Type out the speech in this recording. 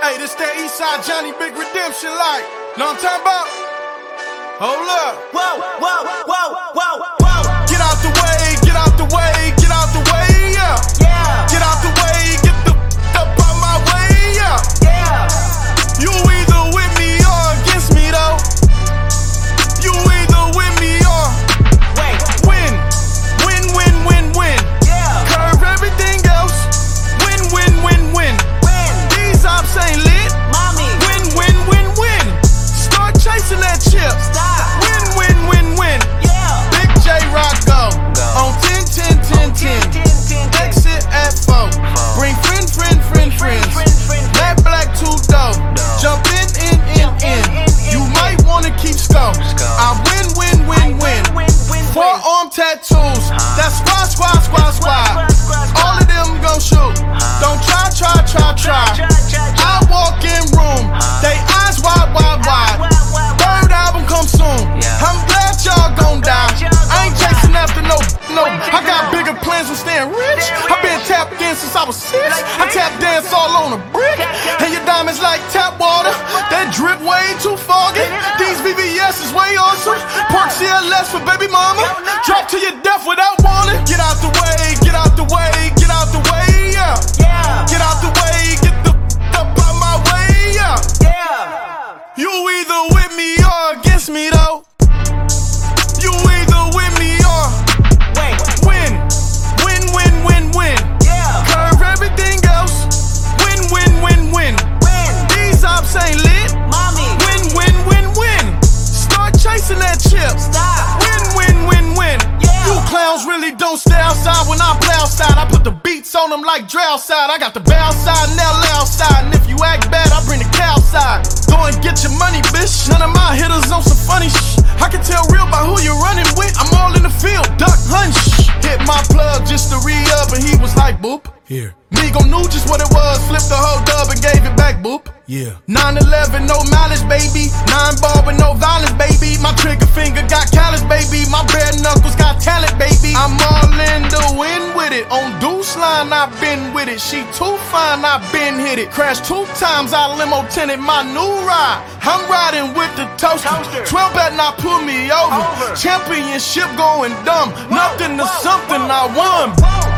Hey, this that Eastside Johnny Big Redemption like. Know what I'm talking about? Hold up. Whoa, whoa, whoa, whoa, whoa. 10, 10, 10. Exit at 4. Bring friend, friend, friend, friends. Black, black, two dough. Jump in, in, in, in. You might wanna keep score. I win, win, win, win. Forearm tattoos. That's squad, squad, squad, squad. All of them gon' shoot. Don't try, try, try, try. Was six. I tap dance all on a brick. And your diamonds like tap water. That drip way too foggy. These VVS is way awesome. Park CLS for baby mama. Drop to your death without warning. Get out the way, get out the way, get out the way, yeah. Get out the way, get the up out my way, yeah. yeah. You either with me or against me Really don't stay outside when I play outside. I put the beats on them like Dre outside. I got the bow side and LA outside. And if you act bad, I bring the cow side. Go and get your money, bitch. None of my hitters on some funny shh. I can tell real by who you're running with. I'm all in the field, duck hunt shh. Hit my plug just to re up, and he was like, boop. Here. Migo knew just what it was, flipped the whole dub and gave it back, boop. Yeah. 9-11, no mileage, baby. Nine ball with no violence, baby. My trigger line, I've been with it. She too fine, I've been hit it. Crashed two times, I limo tinted my new ride. I'm riding with the toaster. Toaster. 12 bet not pull me over. Over. Championship going dumb. Nothing to whoa, something whoa, I won.